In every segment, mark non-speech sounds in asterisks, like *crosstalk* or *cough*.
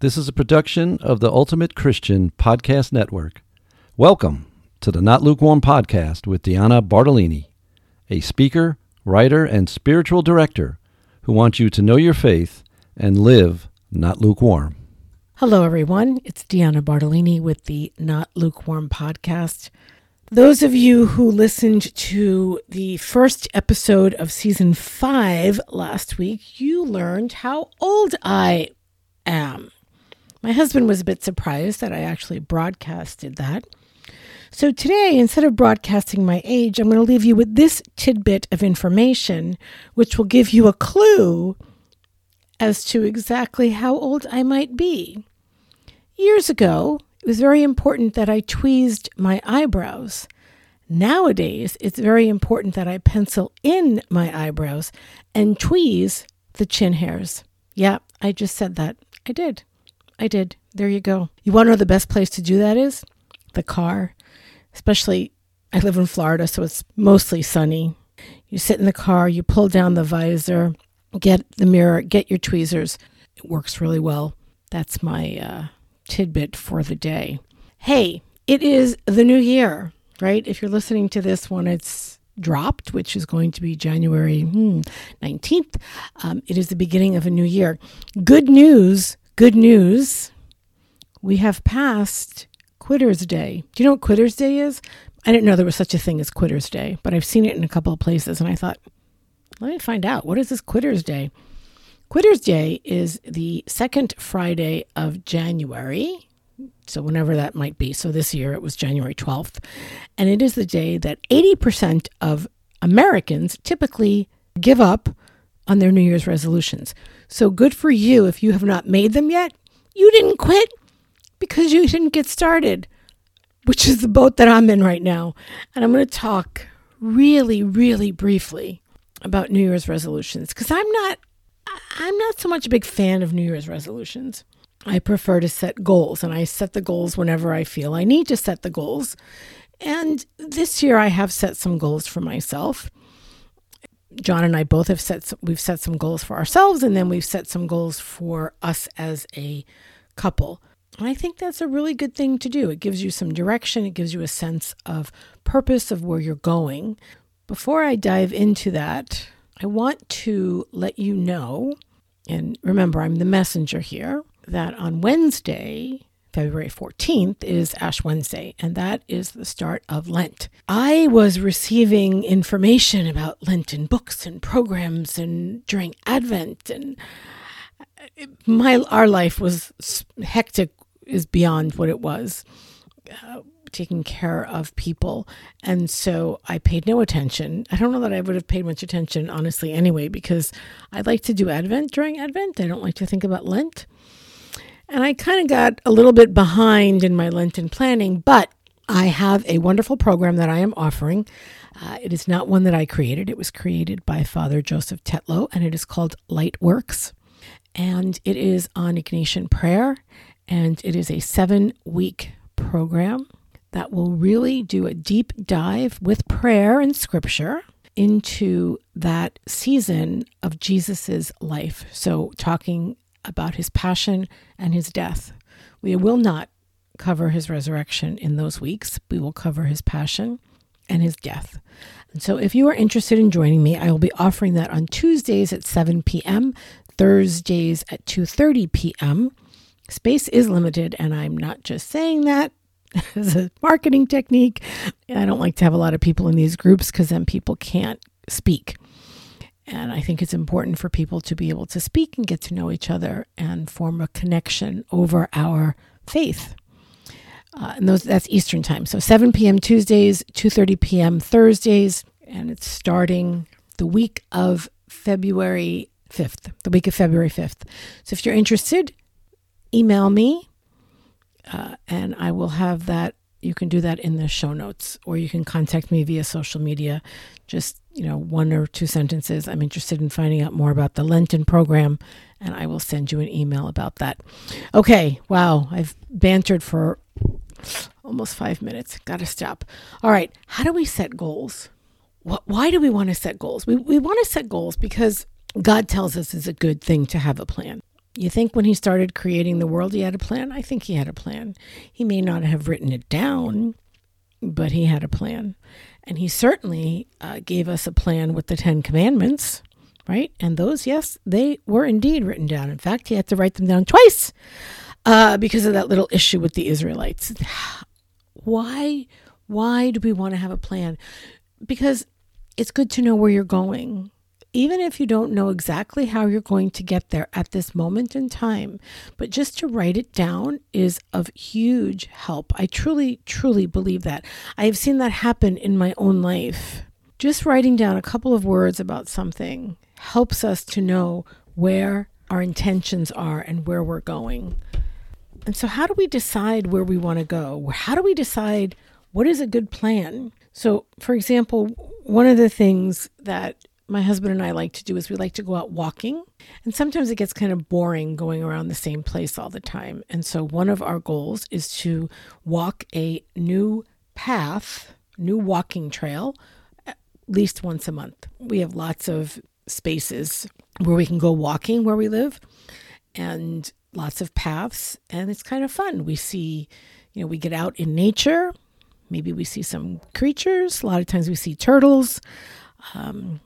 This is a production of the Ultimate Christian Podcast Network. Welcome to the Not Lukewarm Podcast with Deanna Bartolini, a speaker, writer, and spiritual director who wants you to know your faith and live not lukewarm. Hello, everyone. It's Deanna Bartolini with the Not Lukewarm Podcast. Those of you who listened to the first episode of season five last week, you learned how old I am. My husband was a bit surprised that I actually broadcasted that. So today, instead of broadcasting my age, I'm going to leave you with this tidbit of information, which will give you a clue as to exactly how old I might be. Years ago, it was very important that I tweezed my eyebrows. Nowadays, it's very important that I pencil in my eyebrows and tweeze the chin hairs. Yeah, I just said that. I did. I did. There you go. You want to know the best place to do that is? The car. Especially, I live in Florida, so it's mostly sunny. You sit in the car, you pull down the visor, get the mirror, get your tweezers. It works really well. That's my uh, tidbit for the day. Hey, it is the new year, right? If you're listening to this when it's dropped, which is going to be January hmm, 19th, um, it is the beginning of a new year. Good news Good news we have passed Quitter's Day. Do you know what Quitter's Day is? I didn't know there was such a thing as Quitter's Day, but I've seen it in a couple of places and I thought, let me find out. What is this Quitter's Day? Quitter's Day is the second Friday of January. So, whenever that might be. So, this year it was January 12th. And it is the day that 80% of Americans typically give up on their New Year's resolutions. So good for you if you have not made them yet. You didn't quit because you didn't get started, which is the boat that I'm in right now. And I'm going to talk really, really briefly about New Year's resolutions because I'm not I'm not so much a big fan of New Year's resolutions. I prefer to set goals and I set the goals whenever I feel I need to set the goals. And this year I have set some goals for myself. John and I both have set we've set some goals for ourselves and then we've set some goals for us as a couple. And I think that's a really good thing to do. It gives you some direction, it gives you a sense of purpose of where you're going. Before I dive into that, I want to let you know and remember I'm the messenger here that on Wednesday February 14th is Ash Wednesday, and that is the start of Lent. I was receiving information about Lenten books and programs and during Advent, and my our life was hectic, is beyond what it was. Uh, taking care of people. And so I paid no attention. I don't know that I would have paid much attention, honestly, anyway, because I like to do Advent during Advent. I don't like to think about Lent. And I kind of got a little bit behind in my Lenten planning, but I have a wonderful program that I am offering. Uh, it is not one that I created, it was created by Father Joseph Tetlow, and it is called Lightworks. And it is on Ignatian prayer, and it is a seven week program that will really do a deep dive with prayer and scripture into that season of Jesus's life. So, talking about his passion and his death. We will not cover his resurrection in those weeks. We will cover his passion and his death. And so if you are interested in joining me, I will be offering that on Tuesdays at 7 p.m., Thursdays at 2:30 p.m. Space is limited and I'm not just saying that *laughs* as a marketing technique. I don't like to have a lot of people in these groups cuz then people can't speak. And I think it's important for people to be able to speak and get to know each other and form a connection over our faith. Uh, and those that's Eastern time. So 7 p.m. Tuesdays, 2:30 p.m. Thursdays, and it's starting the week of February 5th, the week of February 5th. So if you're interested, email me, uh, and I will have that you can do that in the show notes or you can contact me via social media. Just you know one or two sentences. I'm interested in finding out more about the lenten program and i will send you an email about that. Okay wow i've bantered for almost five minutes. Gotta stop. All right how do we set goals? Why do we want to set goals? We, we want to set goals because god tells us it's a good thing to have a plan You think when he started creating the world, he had a plan? I think he had a plan. He may not have written it down, but he had a plan. And he certainly uh, gave us a plan with the Ten Commandments, right? And those, yes, they were indeed written down. In fact, he had to write them down twice uh, because of that little issue with the Israelites. Why? Why do we want to have a plan? Because it's good to know where you're going even if you don't know exactly how you're going to get there at this moment in time, but just to write it down is of huge help. I truly, truly believe that. I have seen that happen in my own life. Just writing down a couple of words about something helps us to know where our intentions are and where we're going. And so, how do we decide where we want to go? How do we decide what is a good plan? So, for example, one of the things that my husband and I like to do is we like to go out walking. And sometimes it gets kind of boring going around the same place all the time. And so one of our goals is to walk a new path, new walking trail at least once a month. We have lots of spaces where we can go walking where we live and lots of paths and it's kind of fun. We see, you know, we get out in nature. Maybe we see some creatures. A lot of times we see turtles. Um,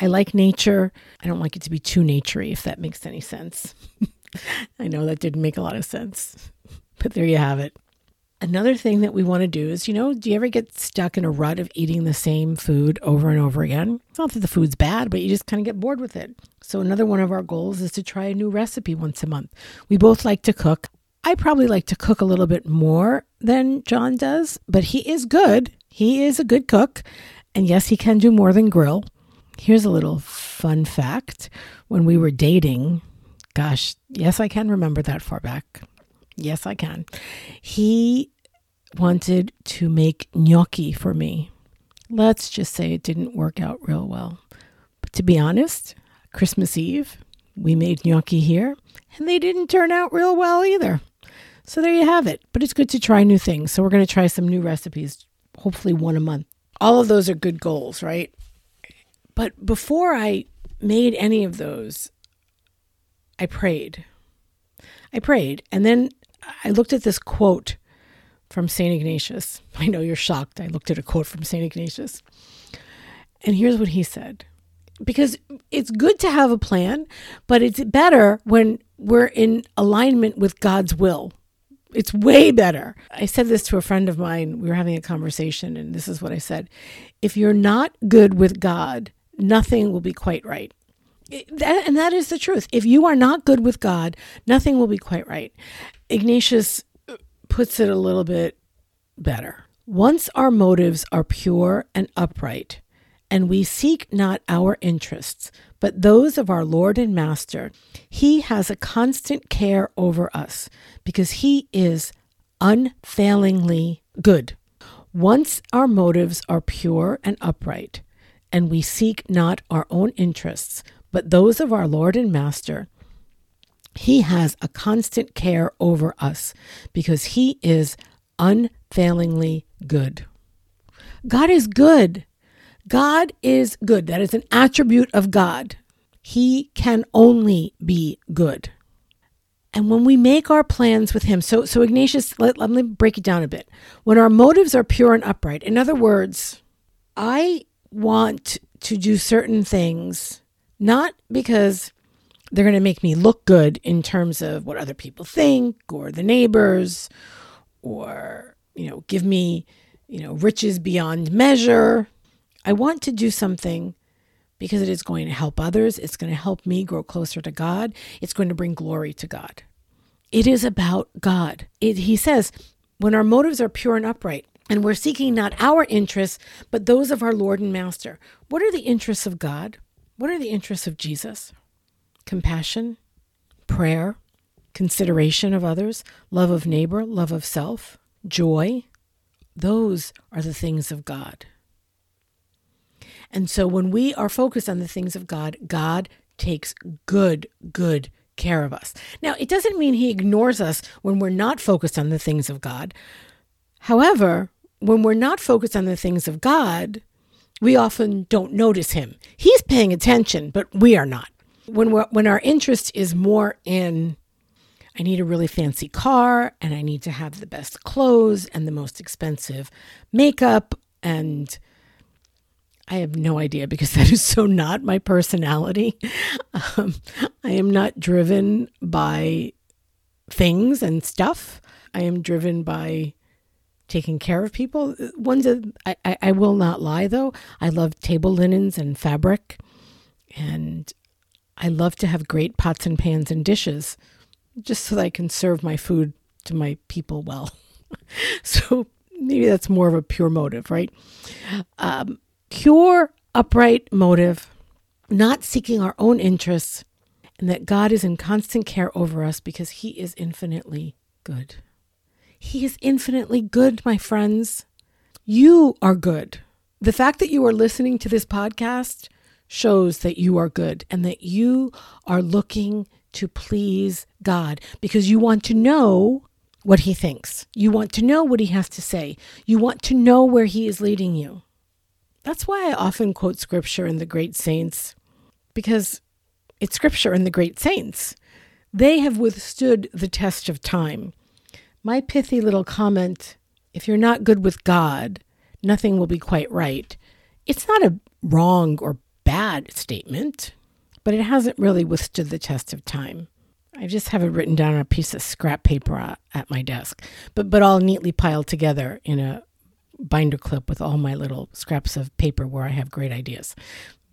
I like nature. I don't like it to be too naturey, if that makes any sense. *laughs* I know that didn't make a lot of sense, *laughs* but there you have it. Another thing that we want to do is, you know, do you ever get stuck in a rut of eating the same food over and over again? It's not that the food's bad, but you just kind of get bored with it. So, another one of our goals is to try a new recipe once a month. We both like to cook. I probably like to cook a little bit more than John does, but he is good. He is a good cook. And yes, he can do more than grill. Here's a little fun fact. When we were dating, gosh, yes, I can remember that far back. Yes, I can. He wanted to make gnocchi for me. Let's just say it didn't work out real well. But to be honest, Christmas Eve, we made gnocchi here, and they didn't turn out real well either. So there you have it. But it's good to try new things. So we're going to try some new recipes, hopefully one a month. All of those are good goals, right? But before I made any of those, I prayed. I prayed. And then I looked at this quote from St. Ignatius. *laughs* I know you're shocked. I looked at a quote from St. Ignatius. And here's what he said because it's good to have a plan, but it's better when we're in alignment with God's will. It's way better. I said this to a friend of mine. We were having a conversation, and this is what I said If you're not good with God, nothing will be quite right. that, and that is the truth. If you are not good with God, nothing will be quite right. Ignatius uh, puts it a little bit better. Once our motives are pure and upright, and we seek not our interests, but those of our Lord and Master, He has a constant care over us because He is unfailingly good. Once our motives are pure and upright, and we seek not our own interests, but those of our Lord and Master. He has a constant care over us because He is unfailingly good. God is good. God is good. That is an attribute of God. He can only be good. And when we make our plans with Him, so, so Ignatius, let, let me break it down a bit. When our motives are pure and upright, in other words, I want to do certain things, not because they're going to make me look good in terms of what other people think or the neighbors or, you know, give me, you know, riches beyond measure. I want to do something because it is going to help others. It's going to help me grow closer to God. It's going to bring glory to God. It is about God. It, he says, when our motives are pure and upright, and we're seeking not our interests, but those of our Lord and Master. What are the interests of God? What are the interests of Jesus? Compassion, prayer, consideration of others, love of neighbor, love of self, joy. Those are the things of God. And so when we are focused on the things of God, God takes good, good care of us. Now, it doesn't mean he ignores us when we're not focused on the things of God. However, when we're not focused on the things of God, we often don't notice him. He's paying attention, but we are not. when we're, when our interest is more in I need a really fancy car and I need to have the best clothes and the most expensive makeup and I have no idea because *laughs* that is so not my personality. *laughs* Um, I am not driven by things and stuff. I am driven by taking care of people. Ones I, I will not lie though. I love table linens and fabric, and I love to have great pots and pans and dishes, just so that I can serve my food to my people well. *laughs* so maybe that's more of a pure motive, right? Um, pure, upright motive, not seeking our own interests, and that God is in constant care over us because He is infinitely good. He is infinitely good, my friends. You are good. The fact that you are listening to this podcast shows that you are good and that you are looking to please God because you want to know what He thinks. You want to know what He has to say. You want to know where He is leading you. That's why I often quote scripture and the great saints because it's scripture and the great saints. They have withstood the test of time. My pithy little comment if you're not good with God, nothing will be quite right. It's not a wrong or bad statement, but it hasn't really withstood the test of time. I just have it written down on a piece of scrap paper uh, at my desk, but but all neatly piled together in a binder clip with all my little scraps of paper where I have great ideas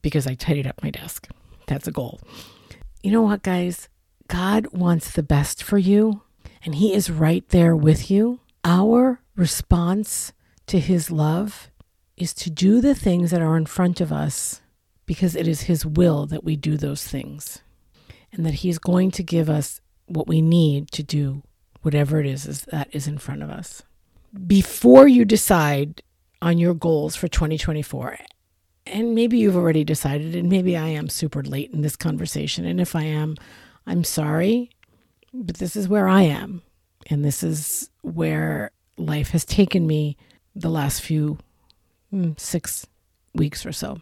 because I tidied up my desk. That's a goal. You know what, guys? God wants the best for you and He is right there with you, our response to His love is to do the things that are in front of us because it is His will that we do those things and that He's going to give us what we need to do whatever it is, is that is in front of us. Before you decide on your goals for 2024, and maybe you've already decided, and maybe I am super late in this conversation, and if I am, I'm sorry but this is where I am. And this is where life has taken me the last few mm, six weeks or so.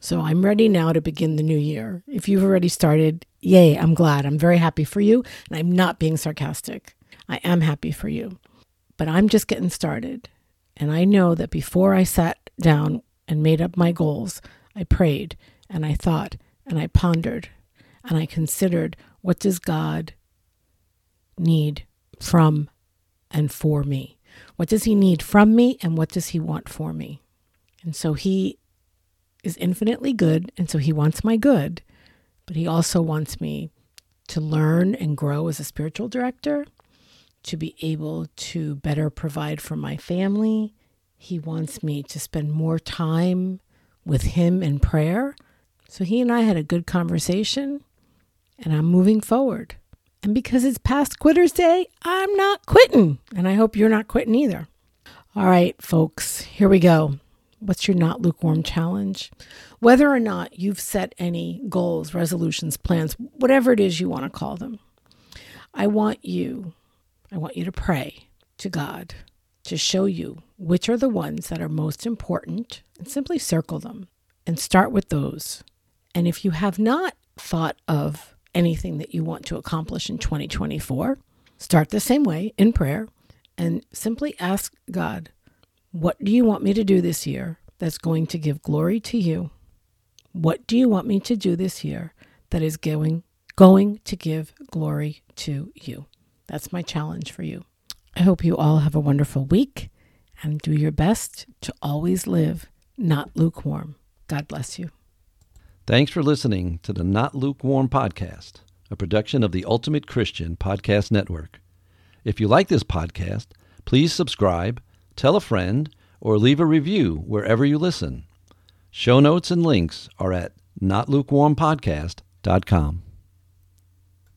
So I'm ready now to begin the new year. If you've already started, yay, I'm glad. I'm very happy for you. And I'm not being sarcastic. I am happy for you. But I'm just getting started. And I know that before I sat down and made up my goals, I prayed and I thought and I pondered and I considered what does God need from and for me? What does he need from me and what does he want for me? And so he is infinitely good, and so he wants my good, but he also wants me to learn and grow as a spiritual director, to be able to better provide for my family. He wants me to spend more time with him in prayer. So he and I had a good conversation, and I'm moving forward. And because it's past Quitters Day, I'm not quitting. And I hope you're not quitting either. All right, folks, here we go. What's your not lukewarm challenge? Whether or not you've set any goals, resolutions, plans, whatever it is you want to call them, I want you, I want you to pray to God to show you which are the ones that are most important and simply circle them and start with those. And if you have not thought of anything that you want to accomplish in 2024, start the same way in prayer and simply ask God, What do you want me to do this year that's going to give glory to you? What do you want me to do this year that is going going to give glory to you? That's my challenge for you. I hope you all have a wonderful week and do your best to always live not lukewarm. God bless you. Thanks for listening to the Not Lukewarm Podcast, a production of the Ultimate Christian Podcast Network. If you like this podcast, please subscribe, tell a friend, or leave a review wherever you listen. Show notes and links are at notlukewarmpodcast.com.